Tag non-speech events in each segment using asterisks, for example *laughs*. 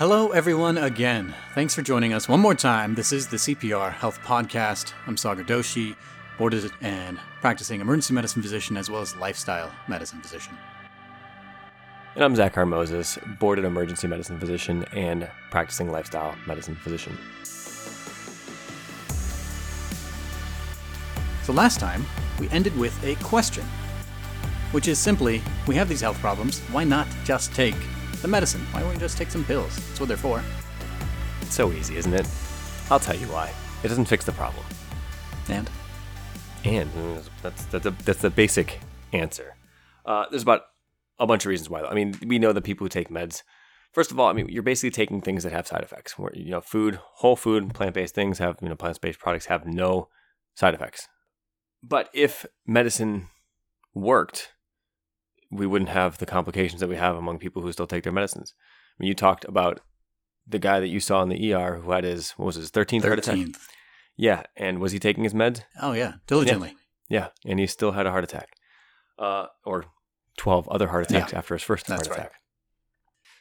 Hello, everyone, again. Thanks for joining us one more time. This is the CPR Health Podcast. I'm Sagar Doshi, boarded and practicing emergency medicine physician as well as lifestyle medicine physician. And I'm Zachar Moses, boarded emergency medicine physician and practicing lifestyle medicine physician. So, last time we ended with a question, which is simply we have these health problems, why not just take the medicine? Why won't you just take some pills? That's what they're for. It's so easy, isn't it? I'll tell you why. It doesn't fix the problem. And And mm, that's that's a, that's the basic answer. Uh, there's about a bunch of reasons why. I mean, we know that people who take meds. First of all, I mean, you're basically taking things that have side effects. Where you know, food, whole food, plant-based things have you know, plant-based products have no side effects. But if medicine worked, we wouldn't have the complications that we have among people who still take their medicines. I mean, you talked about the guy that you saw in the ER who had his what was his 13th, heart attack. 13th. Yeah, and was he taking his meds? Oh, yeah, diligently. Yeah, and he still had a heart attack, uh, or twelve other heart attacks Yeah, after his first that's heart right. attack.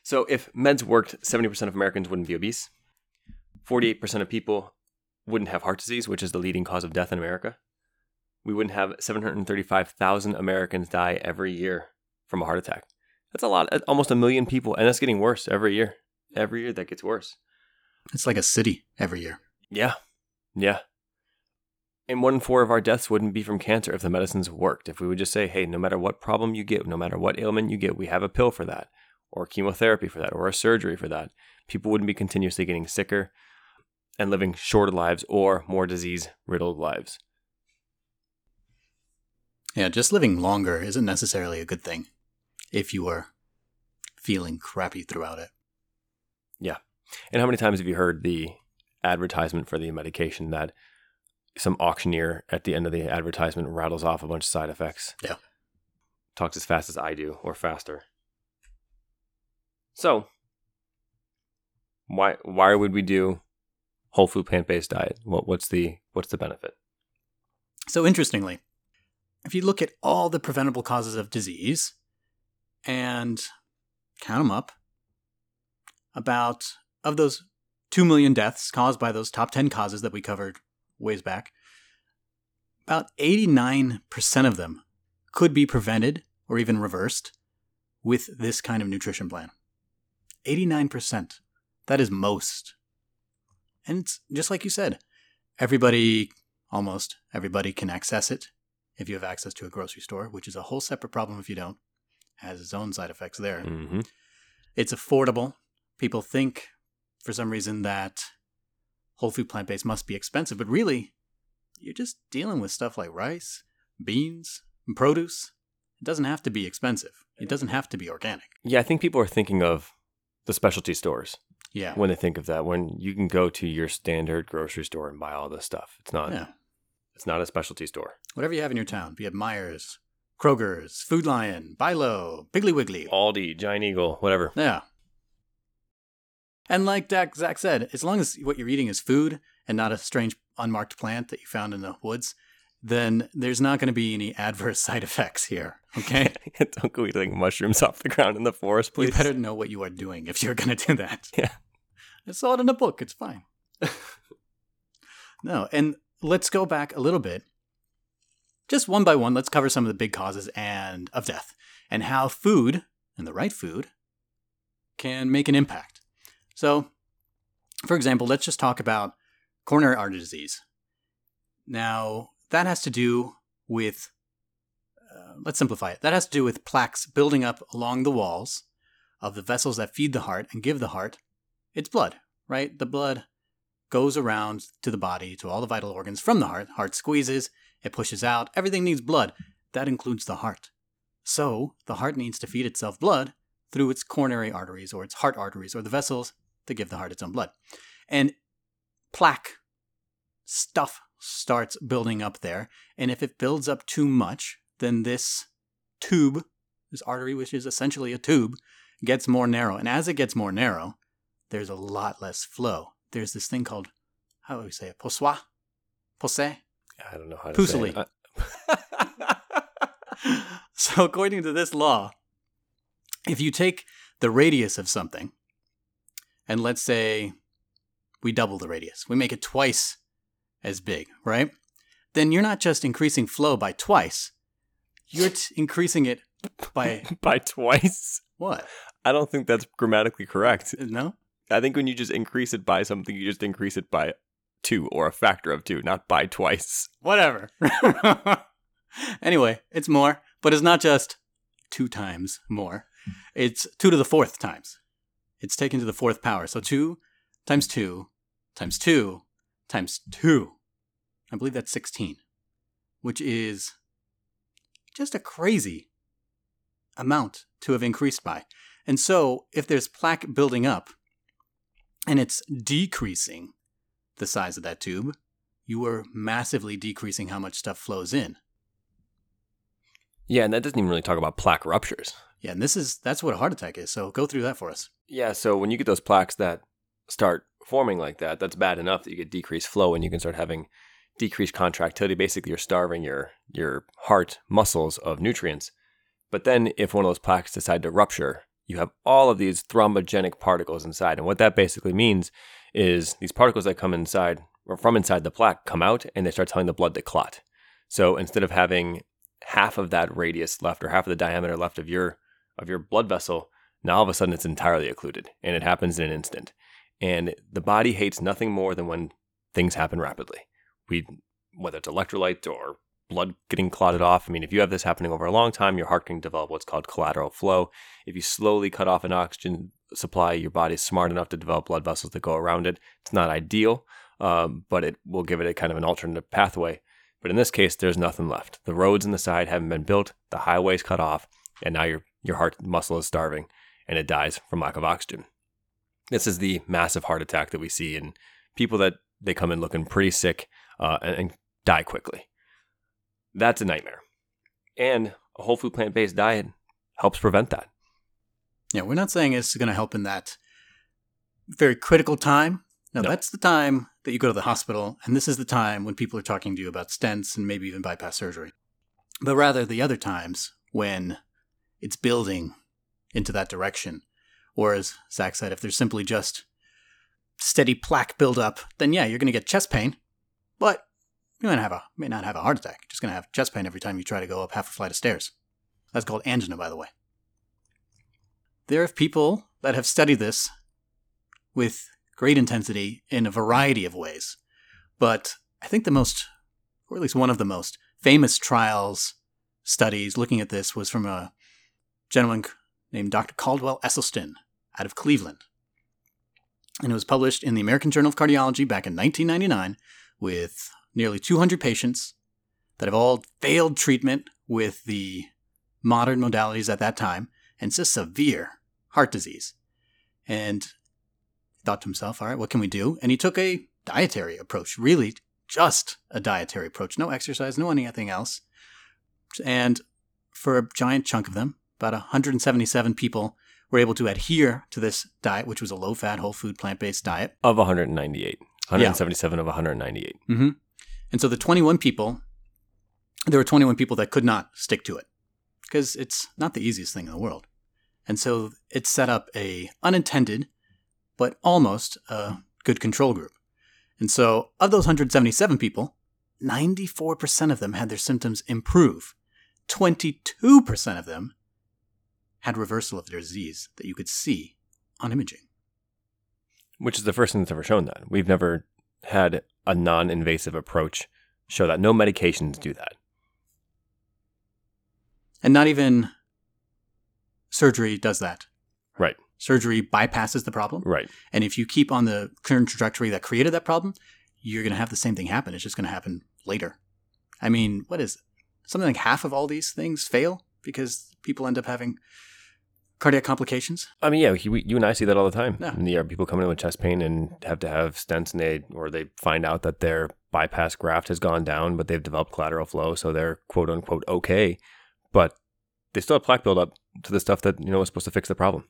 So if meds worked, seventy percent of Americans wouldn't be obese. Forty-eight percent of people wouldn't have heart disease, which is the leading cause of death in America. We wouldn't have seven hundred thirty-five thousand Americans die every year from a heart attack. That's a lot, uh, almost a million people, and that's getting worse every year. Every year that gets worse. It's like a city every year. Yeah. Yeah. And one in four of our deaths wouldn't be from cancer if the medicines worked. If we would just say, hey, no matter what problem you get, no matter what ailment you get, we have a pill for that, or chemotherapy for that, or a surgery for that, people wouldn't be continuously getting sicker and living shorter lives or more disease riddled lives. Yeah, just living longer isn't necessarily a good thing if you are feeling crappy throughout it. Yeah. And how many times have you heard the advertisement for the medication that some auctioneer at the end of the advertisement rattles off a bunch of side effects? Yeah. Talks as fast as I do or faster. So, why why would we do whole food plant based diet? What what's the what's the benefit? So, interestingly, if you look at all the preventable causes of disease and count them up, about of those 2 million deaths caused by those top 10 causes that we covered ways back, about 89% of them could be prevented or even reversed with this kind of nutrition plan. 89%. That is most. And it's just like you said, everybody, almost everybody, can access it if you have access to a grocery store, which is a whole separate problem if you don't. Has its own side effects there. Mm-hmm. It's affordable. People think for some reason that whole food plant based must be expensive, but really, you're just dealing with stuff like rice, beans, and produce. It doesn't have to be expensive. It doesn't have to be organic. Yeah, I think people are thinking of the specialty stores Yeah. when they think of that. When you can go to your standard grocery store and buy all this stuff, it's not Yeah. it's not a specialty store. Whatever you have in your town, be it Meijer's, Kroger's, Food Lion, Bi-Lo, Piggly Wiggly. Aldi, Giant Eagle, whatever. Yeah. And like Dak, Zach said, as long as what you're eating is food and not a strange unmarked plant that you found in the woods, then there's not going to be any adverse *laughs* side effects here. Okay? *laughs* Don't go eating mushrooms off the ground in the forest, please. you better know what you are doing if you're going to do that. *laughs* Yeah. I saw it in a book. It's fine. no, and let's go back a little bit. Just one by one, let's cover some of the big causes and of death and how food and the right food can make an impact. So, for example, let's just talk about coronary artery disease. Now, that has to do with, uh, let's simplify it. That has to do with plaques building up along the walls of the vessels that feed the heart and give the heart its blood, right? The blood goes around to the body, to all the vital organs from the heart. Heart squeezes, it pushes out. Everything needs blood. That includes the heart. So, the heart needs to feed itself blood through its coronary arteries or its heart arteries or the vessels to give the heart its own blood. And plaque stuff starts building up there. And if it builds up too much, then this tube, this artery, which is essentially a tube, gets more narrow. And as it gets more narrow, there's a lot less flow. There's this thing called, how do we say it? Poisson? Posse? I don't know how to Pusely. say it. *laughs* so, according to this law, if you take the radius of something and let's say we double the radius, we make it twice as big, right? Then you're not just increasing flow by twice, you're t- increasing it by *laughs* By twice. what? I don't think that's grammatically correct. No? I think when you just increase it by something, you just increase it by two or a factor of two, not by twice. Whatever. *laughs* anyway, it's more, but it's not just two times more. It's two to the fourth times. It's taken to the fourth power. So two times two times two times two. I believe that's 16, which is just a crazy amount to have increased by. And so if there's plaque building up and it's decreasing the size of that tube, you are massively decreasing how much stuff flows in. Yeah, and that doesn't even really talk about plaque ruptures. Yeah, and this is that's what a heart attack is. So go through that for us. Yeah, so when you get those plaques that start forming like that, that's bad enough that you get decreased flow and you can start having decreased contractility. Basically, you're starving your your heart muscles of nutrients. But then if one of those plaques decide to rupture, you have all of these thrombogenic particles inside. And what that basically means is these particles that come inside or from inside the plaque come out and they start telling the blood to clot. So instead of having half of that radius left or half of the diameter left of your of your blood vessel, now all of a sudden it's entirely occluded and it happens in an instant. And the body hates nothing more than when things happen rapidly. We whether it's electrolytes or blood getting clotted off. I mean, if you have this happening over a long time, your heart can develop what's called collateral flow. If you slowly cut off an oxygen supply, your body's smart enough to develop blood vessels that go around it. It's not ideal, um, but it will give it a kind of an alternative pathway. But in this case, there's nothing left. The roads in the side haven't been built, the highway's cut off, and now your your heart muscle is starving and it dies from lack of oxygen. This is the massive heart attack that we see in people that they come in looking pretty sick uh, and, and die quickly. That's a nightmare. And a whole food plant based diet helps prevent that. Yeah, we're not saying it's going to help in that very critical time. No, No. that's the time that you go to the hospital, and this is the time when people are talking to you about stents and maybe even bypass surgery. But rather, the other times when it's building into that direction. Or, as Zach said, if there's simply just steady plaque buildup, then yeah, you're going to get chest pain, but you might, have a, may not have a heart attack. You're just going to have chest pain every time you try to go up half a flight of stairs. That's called angina, by the way. There are people that have studied this with great intensity in a variety of ways. But I think the most, or at least one of the most famous trials studies looking at this was from a gentleman named Dr. Caldwell Esselstyn out of Cleveland. And it was published in the American Journal of Cardiology back in 1999 with nearly 200 patients that have all failed treatment with the modern modalities at that time and it's just severe heart disease. And he thought to himself, all right, what can we do? And he took a dietary approach, really just a dietary approach, no exercise, no anything else. And for a giant chunk of them, about 177 people were able to adhere to this diet, which was a low fat, whole food, plant based diet. Of 198. 177 of 198. Mm-hmm. And so the 21 people, there were 21 people that could not stick to it because it's not the easiest thing in the world. And so it set up a unintended, but almost a good control group. And so of those 177 people, 94% of them had their symptoms improve. 22% of them had reversal of their disease that you could see on imaging. Which is the first thing that's ever shown that. We've never had a non invasive approach show that. No medications do that. And not even surgery does that. Right. Surgery bypasses the problem. Right. And if you keep on the current trajectory that created that problem, you're going to have the same thing happen. It's just going to happen later. I mean, what is it? Something like half of all these things fail because people end up having cardiac complications. I mean, yeah, we, you and I see that all the time. Yeah. Are people coming in with chest pain and have to have stents, and they or they find out that their bypass graft has gone down, but they've developed collateral flow, so they're quote unquote okay, but they still have plaque buildup to the stuff that you know was supposed to fix the problem.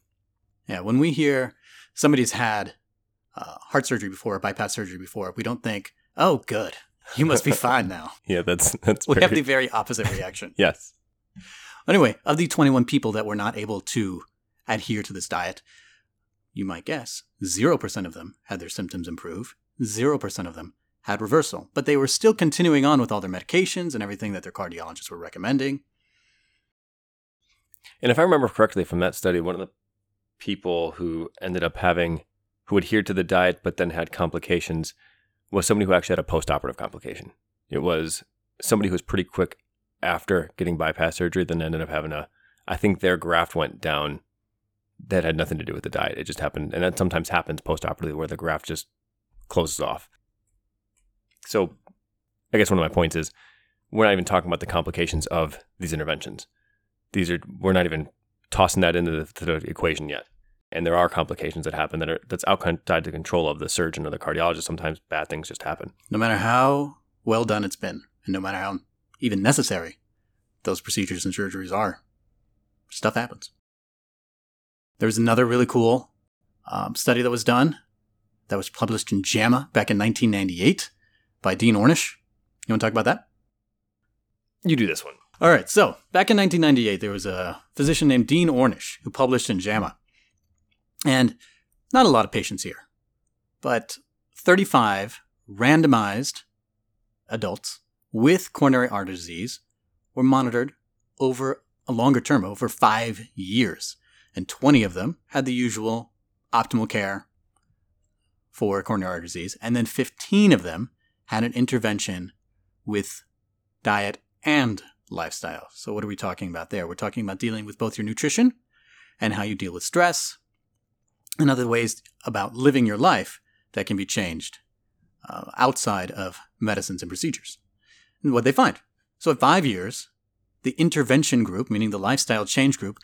Yeah, when we hear somebody's had uh, heart surgery before, bypass surgery before, we don't think, "Oh, good, you must be fine now." *laughs* Yeah, that's that's We very, have the very opposite reaction. *laughs* yes. Anyway, of the 21 people that were not able to adhere to this diet, you might guess, 0% of them had their symptoms improve, 0% of them had reversal, but they were still continuing on with all their medications and everything that their cardiologists were recommending. And if I remember correctly from that study, one of the people who ended up having, who adhered to the diet but then had complications, was somebody who actually had a post-operative complication. It was somebody who was pretty quick after getting bypass surgery, then ended up having a, I think their graft went down. That had nothing to do with the diet. It just happened, and that sometimes happens post-operatively where the graft just closes off. So, I guess one of my points is we're not even talking about the complications of these interventions. These are we're not even tossing that into the, the equation yet. And there are complications that happen that are that's outside the control of the surgeon or the cardiologist. Sometimes bad things just happen. No matter how well done it's been, and no matter how even necessary those procedures and surgeries are, stuff happens. There's another really cool um, study that was done that was published in JAMA back in 1998 by Dean Ornish. You want to talk about that? You do this one. All right, so back in 1998, there was a physician named Dean Ornish who published in JAMA. And not a lot of patients here, but 35 randomized adults with coronary artery disease were monitored over a longer term, over five years. And 20 of them had the usual optimal care for coronary artery disease. And then 15 of them had an intervention with diet and lifestyle. So, what are we talking about there? We're talking about dealing with both your nutrition and how you deal with stress, and other ways about living your life that can be changed uh, outside of medicines and procedures. And what they find. So, at five years, the intervention group, meaning the lifestyle change group,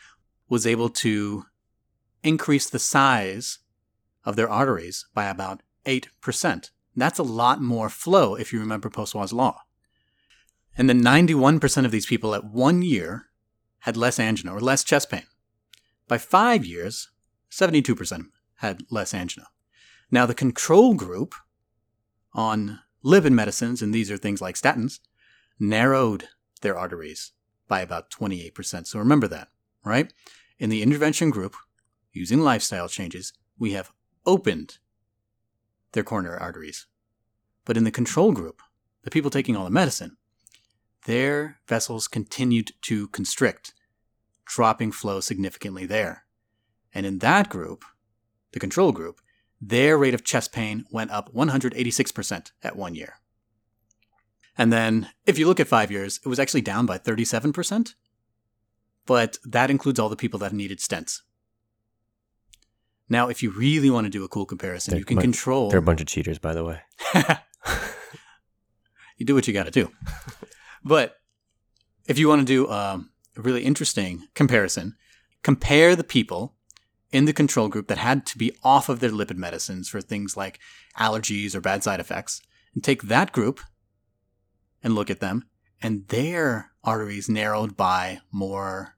was able to increase the size of their arteries by about 8%. That's a lot more flow if you remember Poiseuille's law. And then 91% of these people at one year had less angina or less chest pain. By five years, 72% had less angina. Now, the control group on lipid medicines, and these are things like statins, narrowed their arteries by about 28%. So remember that, right? In the intervention group, using lifestyle changes, we have opened their coronary arteries. But in the control group, the people taking all the medicine, their vessels continued to constrict, dropping flow significantly there. And in that group, the control group, their rate of chest pain went up 186% at one year. And then, if you look at five years, it was actually down by 37%. But that includes all the people that needed stents. Now, if you really want to do a cool comparison, They're you can control. They're a bunch of cheaters, by the way. *laughs* *laughs* you do what you got to do. But if you want to do um, a really interesting comparison, compare the people in the control group that had to be off of their lipid medicines for things like allergies or bad side effects, and take that group and look at them, and their arteries narrowed by more,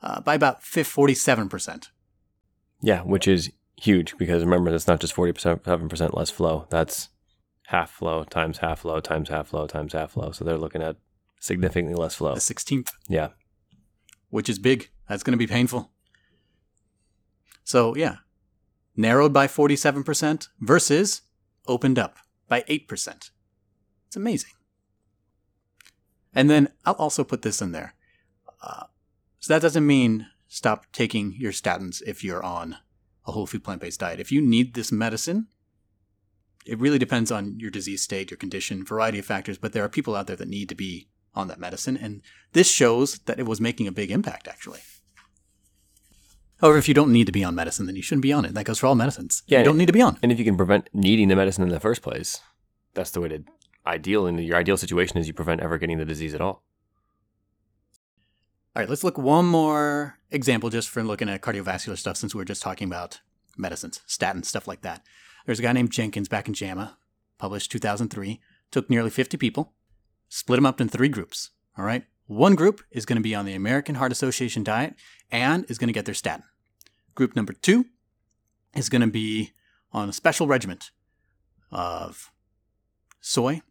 uh, by about 47%. Yeah, which is huge because remember, that's not just 47% less flow. That's half flow times half flow times half flow times half flow. So they're looking at significantly less flow. The 16th, Yeah. which is big. That's going to be painful. So, yeah, narrowed by 47% versus opened up by 8%. It's amazing. And then I'll also put this in there. Uh, so that doesn't mean stop taking your statins if you're on a whole food plant based diet. If you need this medicine, it really depends on your disease state, your condition, variety of factors, but there are people out there that need to be on that medicine. And this shows that it was making a big impact, actually. However, if you don't need to be on medicine, then you shouldn't be on it. That goes for all medicines. Yeah, you don't need to be on. And if you can prevent needing the medicine in the first place, that's the way to ideal. And your ideal situation is you prevent ever getting the disease at all. All right, let's look one more example just for looking at cardiovascular stuff since we were just talking about medicines, statins, stuff like that. There's a guy named Jenkins back in JAMA, published 2003, took nearly 50 people, split them up in three groups. All right, one group is going to be on the American Heart Association diet and is going to get their statin. Group number two is going to be on a special regimen of soy,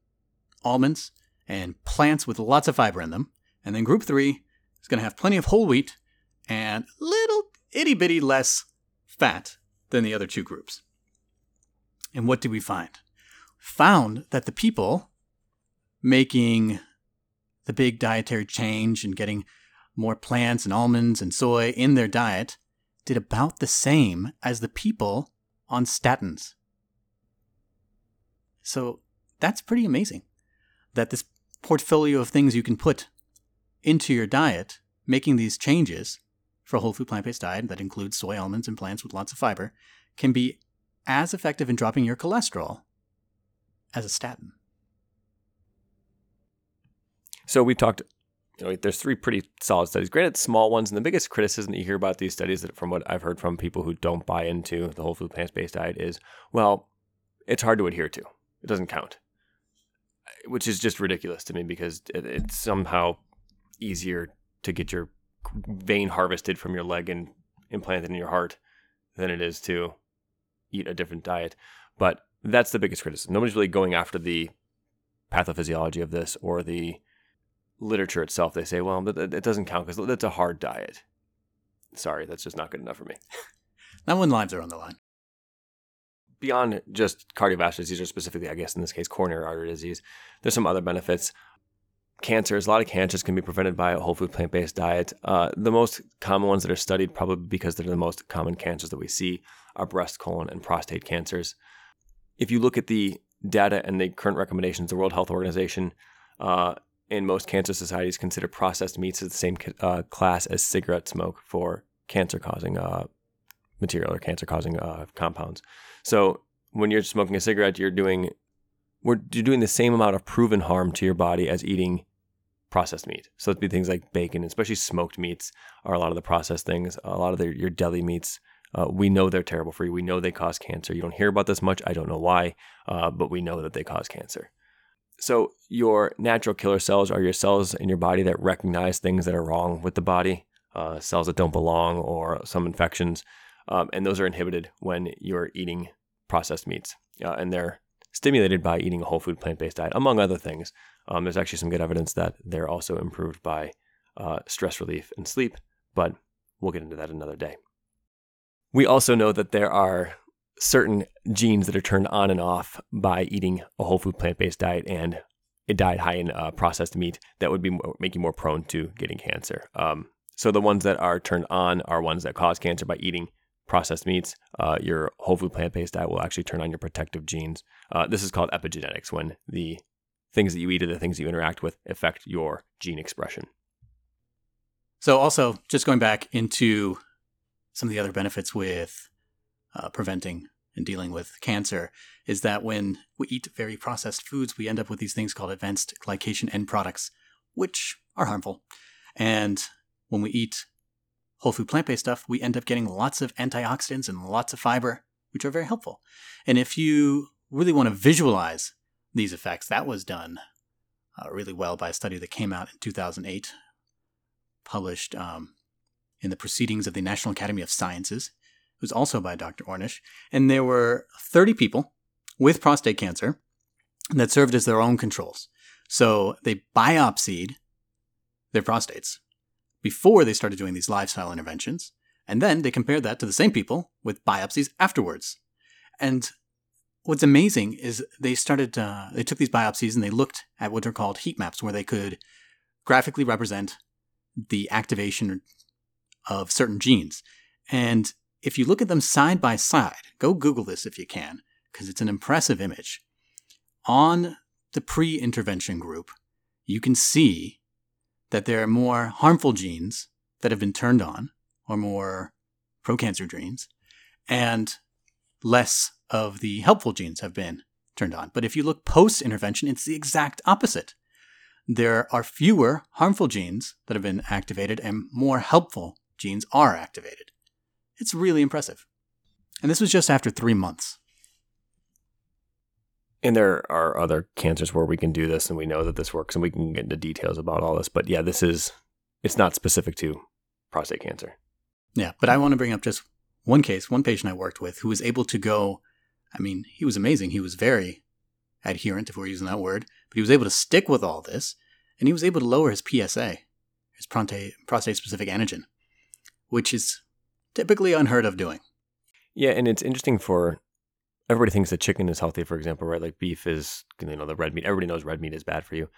almonds, and plants with lots of fiber in them. And then group three is going to have plenty of whole wheat and little itty bitty less fat than the other two groups. And what did we find? Found that the people making the big dietary change and getting more plants and almonds and soy in their diet did about the same as the people on statins. So that's pretty amazing that this portfolio of things you can put into your diet, making these changes for a whole food plant based diet that includes soy, almonds, and plants with lots of fiber, can be as effective in dropping your cholesterol as a statin. So we talked. You know, there's three pretty solid studies. Granted, small ones, and the biggest criticism that you hear about these studies, that from what I've heard from people who don't buy into the whole food plant based diet, is well, it's hard to adhere to. It doesn't count, which is just ridiculous to me because it, it's somehow easier to get your vein harvested from your leg and implanted in your heart than it is to eat a different diet. But that's the biggest criticism. Nobody's really going after the pathophysiology of this or the literature itself. They say, well, it doesn't count because that's a hard diet. Sorry, that's just not good enough for me. Not when lives are on the line. Beyond just cardiovascular disease, or specifically, I guess in this case, coronary artery disease, there's some other benefits cancers, a lot of cancers can be prevented by a whole food plant based diet. Uh, the most common ones that are studied, probably because they're the most common cancers that we see, are breast, colon, and prostate cancers. If you look at the data and the current recommendations, the World Health Organization uh, and most cancer societies consider processed meats as the same uh, class as cigarette smoke for cancer causing uh, material or cancer causing uh, compounds. So when you're smoking a cigarette, you're doing we're you're doing the same amount of proven harm to your body as eating processed meat. So it'd be things like bacon, especially smoked meats, are a lot of the processed things. A lot of the, your deli meats, uh, we know they're terrible for you. We know they cause cancer. You don't hear about this much. I don't know why, uh, but we know that they cause cancer. So your natural killer cells are your cells in your body that recognize things that are wrong with the body, uh, cells that don't belong, or some infections, um, and those are inhibited when you're eating processed meats, uh, and they're stimulated by eating a whole food plant based diet, among other things. Um, there's actually some good evidence that they're also improved by uh, stress relief and sleep, but we'll get into that another day. We also know that there are certain genes that are turned on and off by eating a whole food plant based diet and a diet high in uh, processed meat that would be more, make you more prone to getting cancer. Um, so the ones that are turned on are ones that cause cancer by eating processed meats. Uh, your whole food plant based diet will actually turn on your protective genes. Uh, this is called epigenetics when the things that you eat or the things you interact with affect your gene expression. So, also, just going back into some of the other benefits with uh, preventing and dealing with cancer, is that when we eat very processed foods, we end up with these things called advanced glycation end products, which are harmful. And when we eat whole food plant based stuff, we end up getting lots of antioxidants and lots of fiber, which are very helpful. And if you really want to visualize these effects. That was done uh, really well by a study that came out in 2008, published um, in the Proceedings of the National Academy of Sciences. Was also by Dr. Ornish. And there were 30 people with prostate cancer that served as their own controls. So they biopsied their prostates before they started doing these lifestyle interventions. And then they compared that to the same people with biopsies afterwards. And what's amazing is they started uh, they took these biopsies and they looked at what are called heat maps where they could graphically represent the activation of certain genes and if you look at them side by side go google this if you can because it's an impressive image on the pre-intervention group you can see that there are more harmful genes that have been turned on or more pro-cancer genes and less of the helpful genes have been turned on. But if you look post intervention, it's the exact opposite. There are fewer harmful genes that have been activated and more helpful genes are activated. It's really impressive. And this was just after three months. And there are other cancers where we can do this and we know that this works and we can get into details about all this. But yeah, this is, it's not specific to prostate cancer. Yeah, but I want to bring up just one case, one patient I worked with who was able to go I mean, he was amazing. He was very adherent, if we're using that word, but he was able to stick with all this, and he was able to lower his PSA, his prostate specific antigen, which is typically unheard of doing. Yeah, and it's interesting for everybody thinks that chicken is healthy, for example, right? Like beef is, you know, the red meat. Everybody knows red meat is bad for you.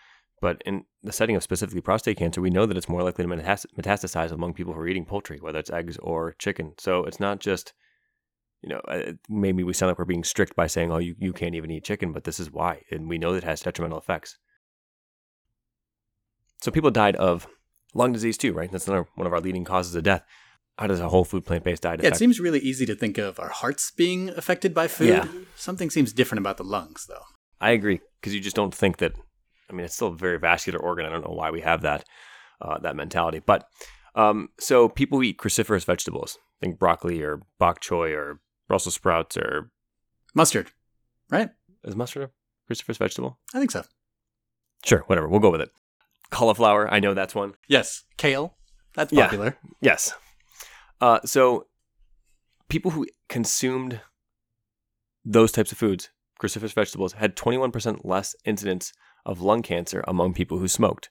But in the setting of specifically prostate cancer, we know that it's more likely to metastasize among people who are eating poultry, whether it's eggs or chicken. So it's not just, you know, uh, maybe we sound like we're being strict by saying, oh, you, you can't even eat chicken, but this is why. And we know that it has detrimental effects. So people died of lung disease too, right? That's another one of our leading causes of death. How does a whole food plant based diet Yeah, affect? it seems really easy to think of our hearts being affected by food. Yeah. Something seems different about the lungs, though. I agree because you just don't think that. I mean, it's still a very vascular organ. I don't know why we have that uh, that mentality. But um, so people who eat cruciferous vegetables, think broccoli or bok choy or Brussels sprouts or Mustard, right? is mustard a cruciferous vegetable? I think so. Sure, whatever. We'll go with it. Cauliflower, I know that's one. Yes. Kale, that's Yeah. popular. Yes. Uh, so people who consumed those types of foods, cruciferous vegetables, had 21% less incidence of lung cancer among people who smoked.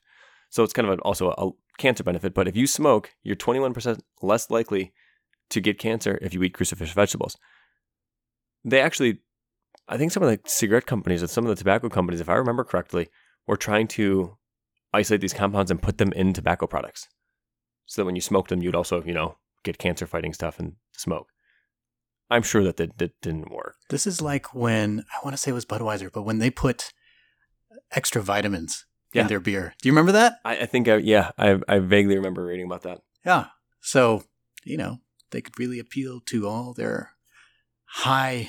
So it's kind of also a cancer benefit. But if you smoke, you're 21% less likely to get cancer if you eat cruciferous vegetables. They actually, I think some of the cigarette companies and some of the tobacco companies, if I remember correctly, were trying to isolate these compounds and put them in tobacco products. So that when you smoked them, you'd also, you know, get cancer fighting stuff and smoke. I'm sure that that, that didn't work. This is like when, I want to say it was Budweiser, but when they put extra vitamins Yeah. in their beer. Do you remember that? I, I think, I, yeah, I, I vaguely remember reading about that. Yeah. So, you know, they could really appeal to all their high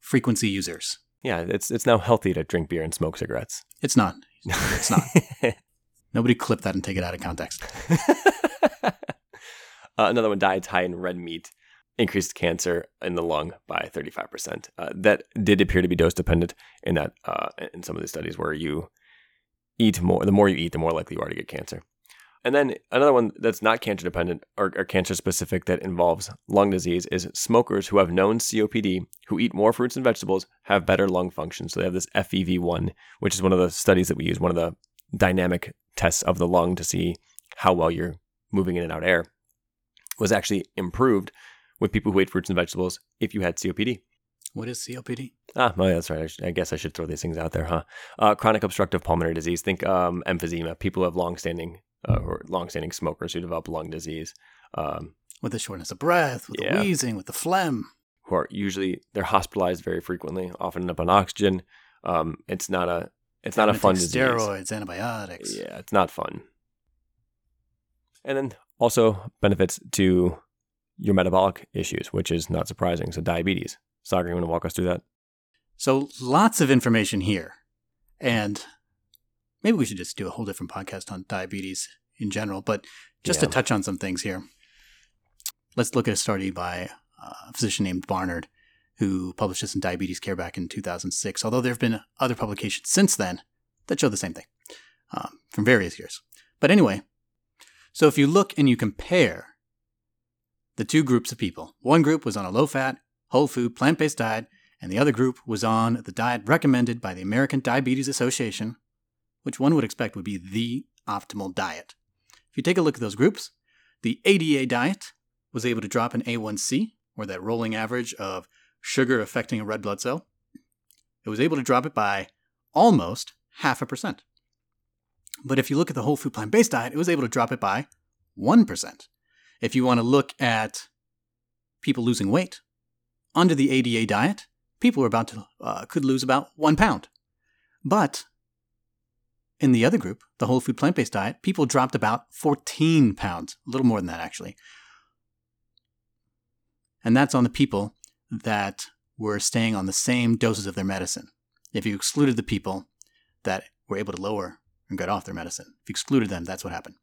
frequency users. Yeah, it's it's now healthy to drink beer and smoke cigarettes. It's not. *laughs* It's not. *laughs* Nobody clip that and take it out of context. *laughs* uh, another one, diets high in red meat increased cancer in the lung by 35%. Uh, that did appear to be dose dependent in that uh, in some of the studies where you eat more, the more you eat, the more likely you are to get cancer. And then another one that's not cancer dependent or, or cancer specific that involves lung disease is smokers who have known COPD who eat more fruits and vegetables have better lung function. So they have this FEV1, which is one of the studies that we use, one of the dynamic tests of the lung to see how well you're moving in and out air, was actually improved with people who ate fruits and vegetables if you had COPD. What is COPD? Ah, oh, yeah, that's right. I, I guess I should throw these things out there, huh? Uh, chronic obstructive pulmonary disease. Think um, emphysema. People who have long-standing uh, or long-standing smokers who develop lung disease, um, With the shortness of breath, with Yeah. the wheezing, with the phlegm. who are usually they're hospitalized very frequently, often end up on oxygen. Um, it's not a it's not a fun take disease. Steroids, antibiotics. Yeah, it's not fun. And then also benefits to your metabolic issues, which is not surprising. So diabetes. Sagar, you want to walk us through that? So lots of information here. And maybe we should just do a whole different podcast on diabetes in general, but just Yeah. to touch on some things here. Let's look at a study by a physician named Barnard who published this in Diabetes Care back in 2006, although there have been other publications since then that show the same thing um, from various years. But anyway, so if you look and you compare the two groups of people, one group was on a low fat, whole food, plant based diet, and the other group was on the diet recommended by the American Diabetes Association, which one would expect would be the optimal diet. If you take a look at those groups, the ADA diet was able to drop an A1C, or that rolling average of sugar affecting a red blood cell. It was able to drop it by almost half a percent. But if you look at the whole food plant based diet, it was able to drop it by 1%. If you want to look at people losing weight, under the ADA diet, people were about to uh, could lose about one pound. But in the other group, the whole food plant based diet, people dropped about 14 pounds, a little more than that actually. And that's on the people that were staying on the same doses of their medicine. If you excluded the people that were able to lower and got off their medicine, if you excluded them, that's what happened.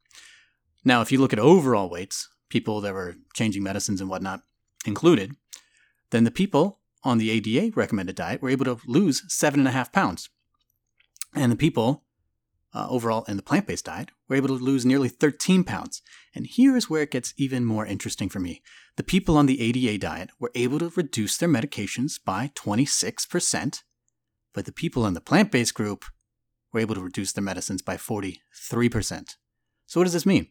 Now, if you look at overall weights, people that were changing medicines and whatnot included, then the people on the ADA recommended diet were able to lose seven and a half pounds. And the people uh, overall in the plant based diet were able to lose nearly 13 pounds. And here's where it gets even more interesting for me. The people on the ADA diet were able to reduce their medications by 26%, but the people in the plant based group were able to reduce their medicines by 43%. So, what does this mean?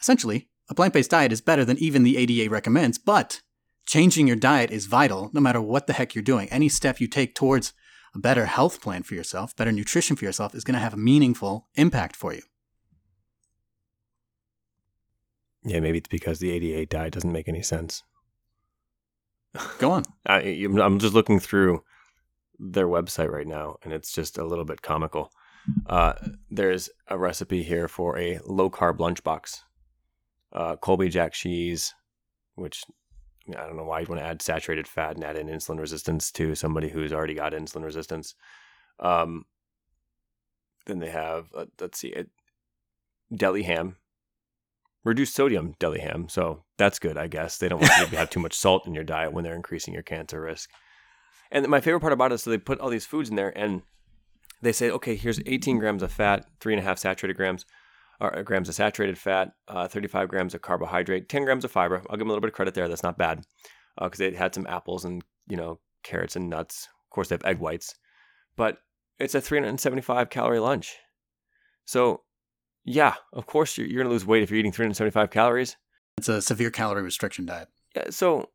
Essentially, a plant based diet is better than even the ADA recommends, but changing your diet is vital no matter what the heck you're doing. Any step you take towards a better health plan for yourself, better nutrition for yourself, is going to have a meaningful impact for you. Yeah, maybe it's because the ADA diet doesn't make any sense. Go on. *laughs* I, I'm just looking through their website right now, and it's just a little bit comical. Uh, there's a recipe here for a low carb lunchbox. Uh, Colby Jack cheese, which I don't know why you'd want to add saturated fat and add in insulin resistance to somebody who's already got insulin resistance. Um, then they have, uh, let's see, it, deli ham, reduced sodium deli ham. So that's good, I guess. They don't want you to have too much salt in your diet when they're increasing your cancer risk. And my favorite part about it is so they put all these foods in there and they say, okay, here's 18 grams of fat, three and a half saturated grams, or uh, grams of saturated fat, uh, 35 grams of carbohydrate, 10 grams of fiber. I'll give them a little bit of credit there. That's not bad because uh, they had some apples and you know carrots and nuts. Of course, they have egg whites, but it's a 375 calorie lunch. So, yeah, of course you're, you're going to lose weight if you're eating 375 calories. It's a severe calorie restriction diet. Yeah, so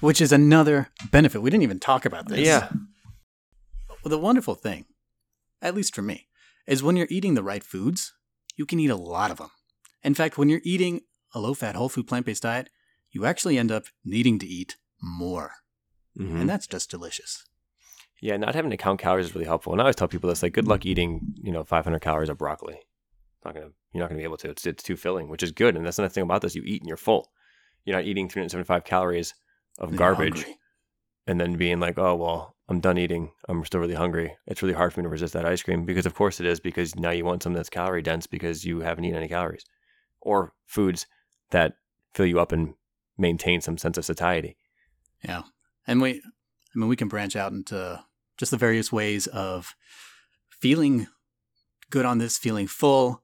which is another benefit. We didn't even talk about this. Yeah. The wonderful thing, at least for me, is when you're eating the right foods, you can eat a lot of them. In fact, when you're eating a low fat, whole food, plant based diet, you actually end up needing to eat more. Mm-hmm. And that's just delicious. Yeah, not having to count calories is really helpful. And I always tell people this: like, good luck eating, you know, 500 calories of broccoli. Not gonna, you're not gonna be able to. It's it's too filling, which is good. And that's another thing about this: you eat and you're full. You're not eating 375 calories of garbage, and then being like, oh well, I'm done eating. I'm still really hungry. It's really hard for me to resist that ice cream because, of course, it is because now you want something that's calorie dense because you haven't eaten any calories or foods that fill you up and maintain some sense of satiety. Yeah. And we, I mean, we can branch out into just the various ways of feeling good on this, feeling full.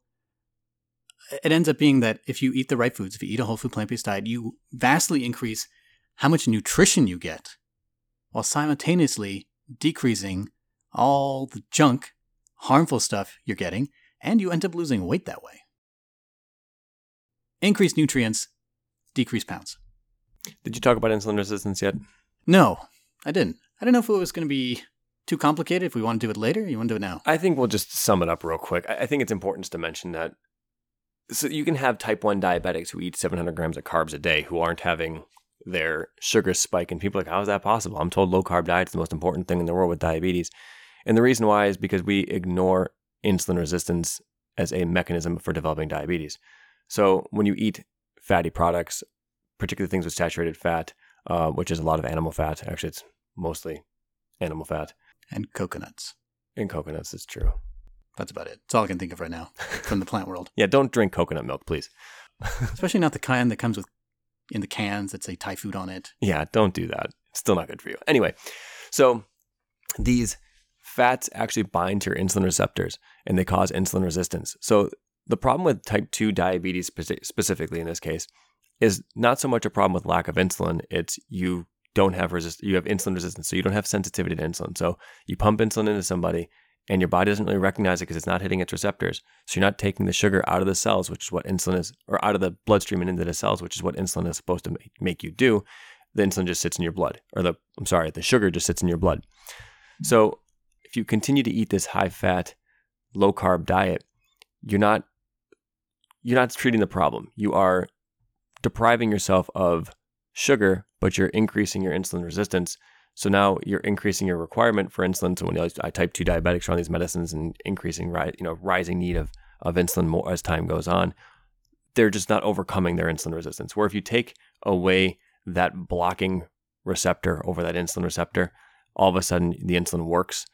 It ends up being that if you eat the right foods, if you eat a whole food plant based diet, you vastly increase how much nutrition you get while simultaneously decreasing all the junk, harmful stuff you're getting, and you end up losing weight that way. Increase nutrients, decrease pounds. Did you talk about insulin resistance yet? No, I didn't. I don't know if it was going to be too complicated. If we want to do it later, you want to do it now? I think we'll just sum it up real quick. I think it's important to mention that so you can have type 1 diabetics who eat 700 grams of carbs a day who aren't having their sugar spike. And people are like, how is that possible? I'm told low carb diet is the most important thing in the world with diabetes. And the reason why is because we ignore insulin resistance as a mechanism for developing diabetes. So when you eat fatty products, particularly things with saturated fat, uh, which is a lot of animal fat, actually, it's mostly animal fat. And coconuts. And coconuts, it's true. That's about it. It's all I can think of right now from the *laughs* plant world. yeah, don't drink coconut milk, please. *laughs* Especially not the kind that comes with in the cans that say Thai food on it. Yeah, don't do that. It's still not good for you. Anyway, so these fats actually bind to your insulin receptors and they cause insulin resistance. So the problem with type 2 diabetes specifically in this case is not so much a problem with lack of insulin, it's you don't have resist you have insulin resistance, so you don't have sensitivity to insulin. So you pump insulin into somebody and your body doesn't really recognize it because it's not hitting its receptors. So you're not taking the sugar out of the cells, which is what insulin is, or out of the bloodstream and into the cells, which is what insulin is supposed to make you do. The insulin just sits in your blood, or the I'm sorry, the sugar just sits in your blood. So if you continue to eat this high fat, low carb diet, you're not you're not treating the problem. You are depriving yourself of sugar, but you're increasing your insulin resistance so now you're increasing your requirement for insulin. So when I type 2 diabetics are on these medicines and increasing, you know, rising need of, of insulin more as time goes on, they're just not overcoming their insulin resistance. Where if you take away that blocking receptor over that insulin receptor, all of a sudden the insulin works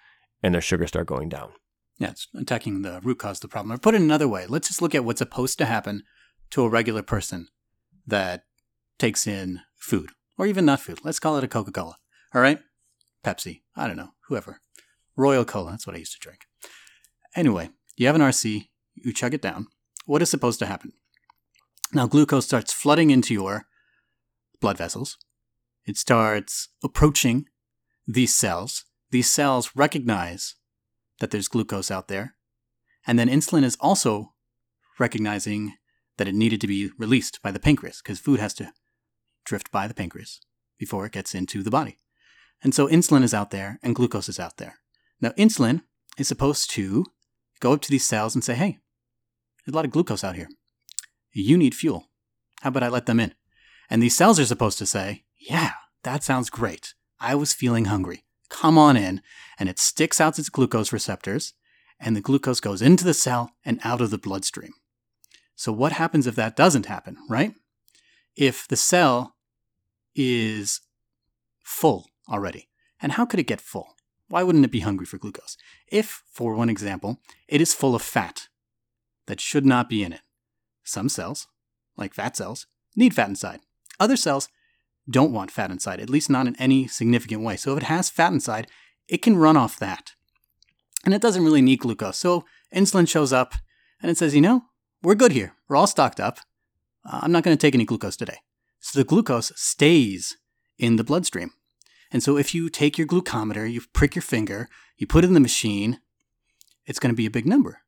and their sugars start going down. Yeah, it's attacking the root cause of the problem. Or put it another way, let's just look at what's supposed to happen to a regular person that takes in food, or even not food. Let's call it a Coca Cola. All right? Pepsi. I don't know. Whoever. Royal Cola. That's what I used to drink. Anyway, you have an RC, you chug it down. What is supposed to happen? Now, glucose starts flooding into your blood vessels. It starts approaching these cells. These cells recognize that there's glucose out there. And then insulin is also recognizing that it needed to be released by the pancreas because food has to drift by the pancreas before it gets into the body. And so insulin is out there and glucose is out there. Now, insulin is supposed to go up to these cells and say, hey, there's a lot of glucose out here. You need fuel. How about I let them in? And these cells are supposed to say, yeah, that sounds great. I was feeling hungry. Come on in. And it sticks out its glucose receptors, and the glucose goes into the cell and out of the bloodstream. So, what happens if that doesn't happen, right? If the cell is full already, and how could it get full? Why wouldn't it be hungry for glucose? If, for one example, it is full of fat that should not be in it. Some cells, like fat cells, need fat inside. Other cells don't want fat inside, at least not in any significant way. So if it has fat inside, it can run off that. And it doesn't really need glucose. So insulin shows up and it says, you know, we're good here. We're all stocked up. Uh, I'm not going to take any glucose today. So the glucose stays in the bloodstream. And so if you take your glucometer, you prick your finger, you put it in the machine, it's going to be a big number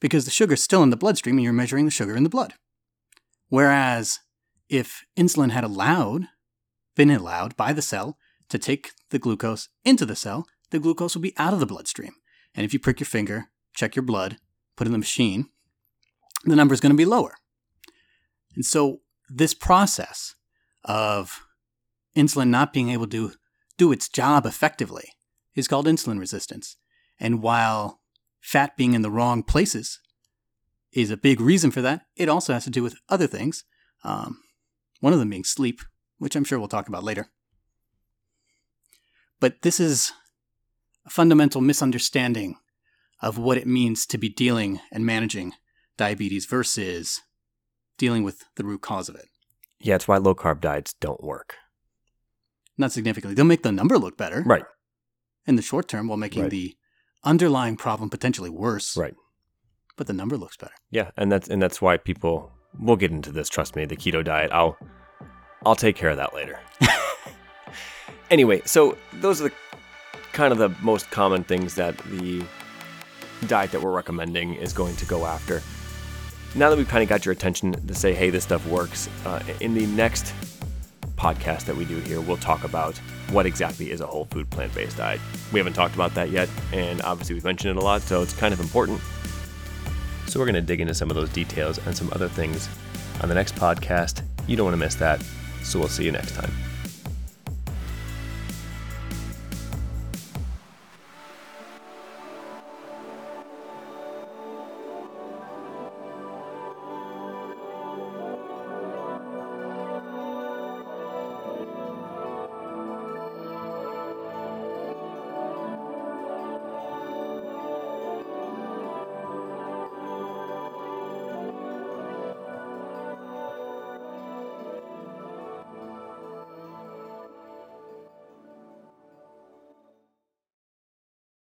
because the sugar's still in the bloodstream and you're measuring the sugar in the blood. Whereas if insulin had allowed, been allowed by the cell to take the glucose into the cell, the glucose will be out of the bloodstream. And if you prick your finger, check your blood, put in the machine, the number is going to be lower. And so this process of insulin not being able to do its job effectively is called insulin resistance. And while fat being in the wrong places is a big reason for that, it also has to do with other things. Um, one of them being sleep, which I'm sure we'll talk about later. But this is a fundamental misunderstanding of what it means to be dealing and managing diabetes versus dealing with the root cause of it. Yeah, it's why low carb diets don't work. Not significantly. They'll make the number look better. Right. In the short term, while making Right. the underlying problem potentially worse. Right. But the number looks better. Yeah, and that's and that's why people we'll get into this, trust me, the keto diet. I'll I'll take care of that later. *laughs* anyway, so those are the kind of the most common things that the diet that we're recommending is going to go after. Now that we've kind of got your attention to say, hey, this stuff works, uh, in the next podcast that we do here, we'll talk about what exactly is a whole food plant based diet. We haven't talked about that yet, and obviously we've mentioned it a lot, so it's kind of important. So we're going to dig into some of those details and some other things on the next podcast. You don't want to miss that, so we'll see you next time.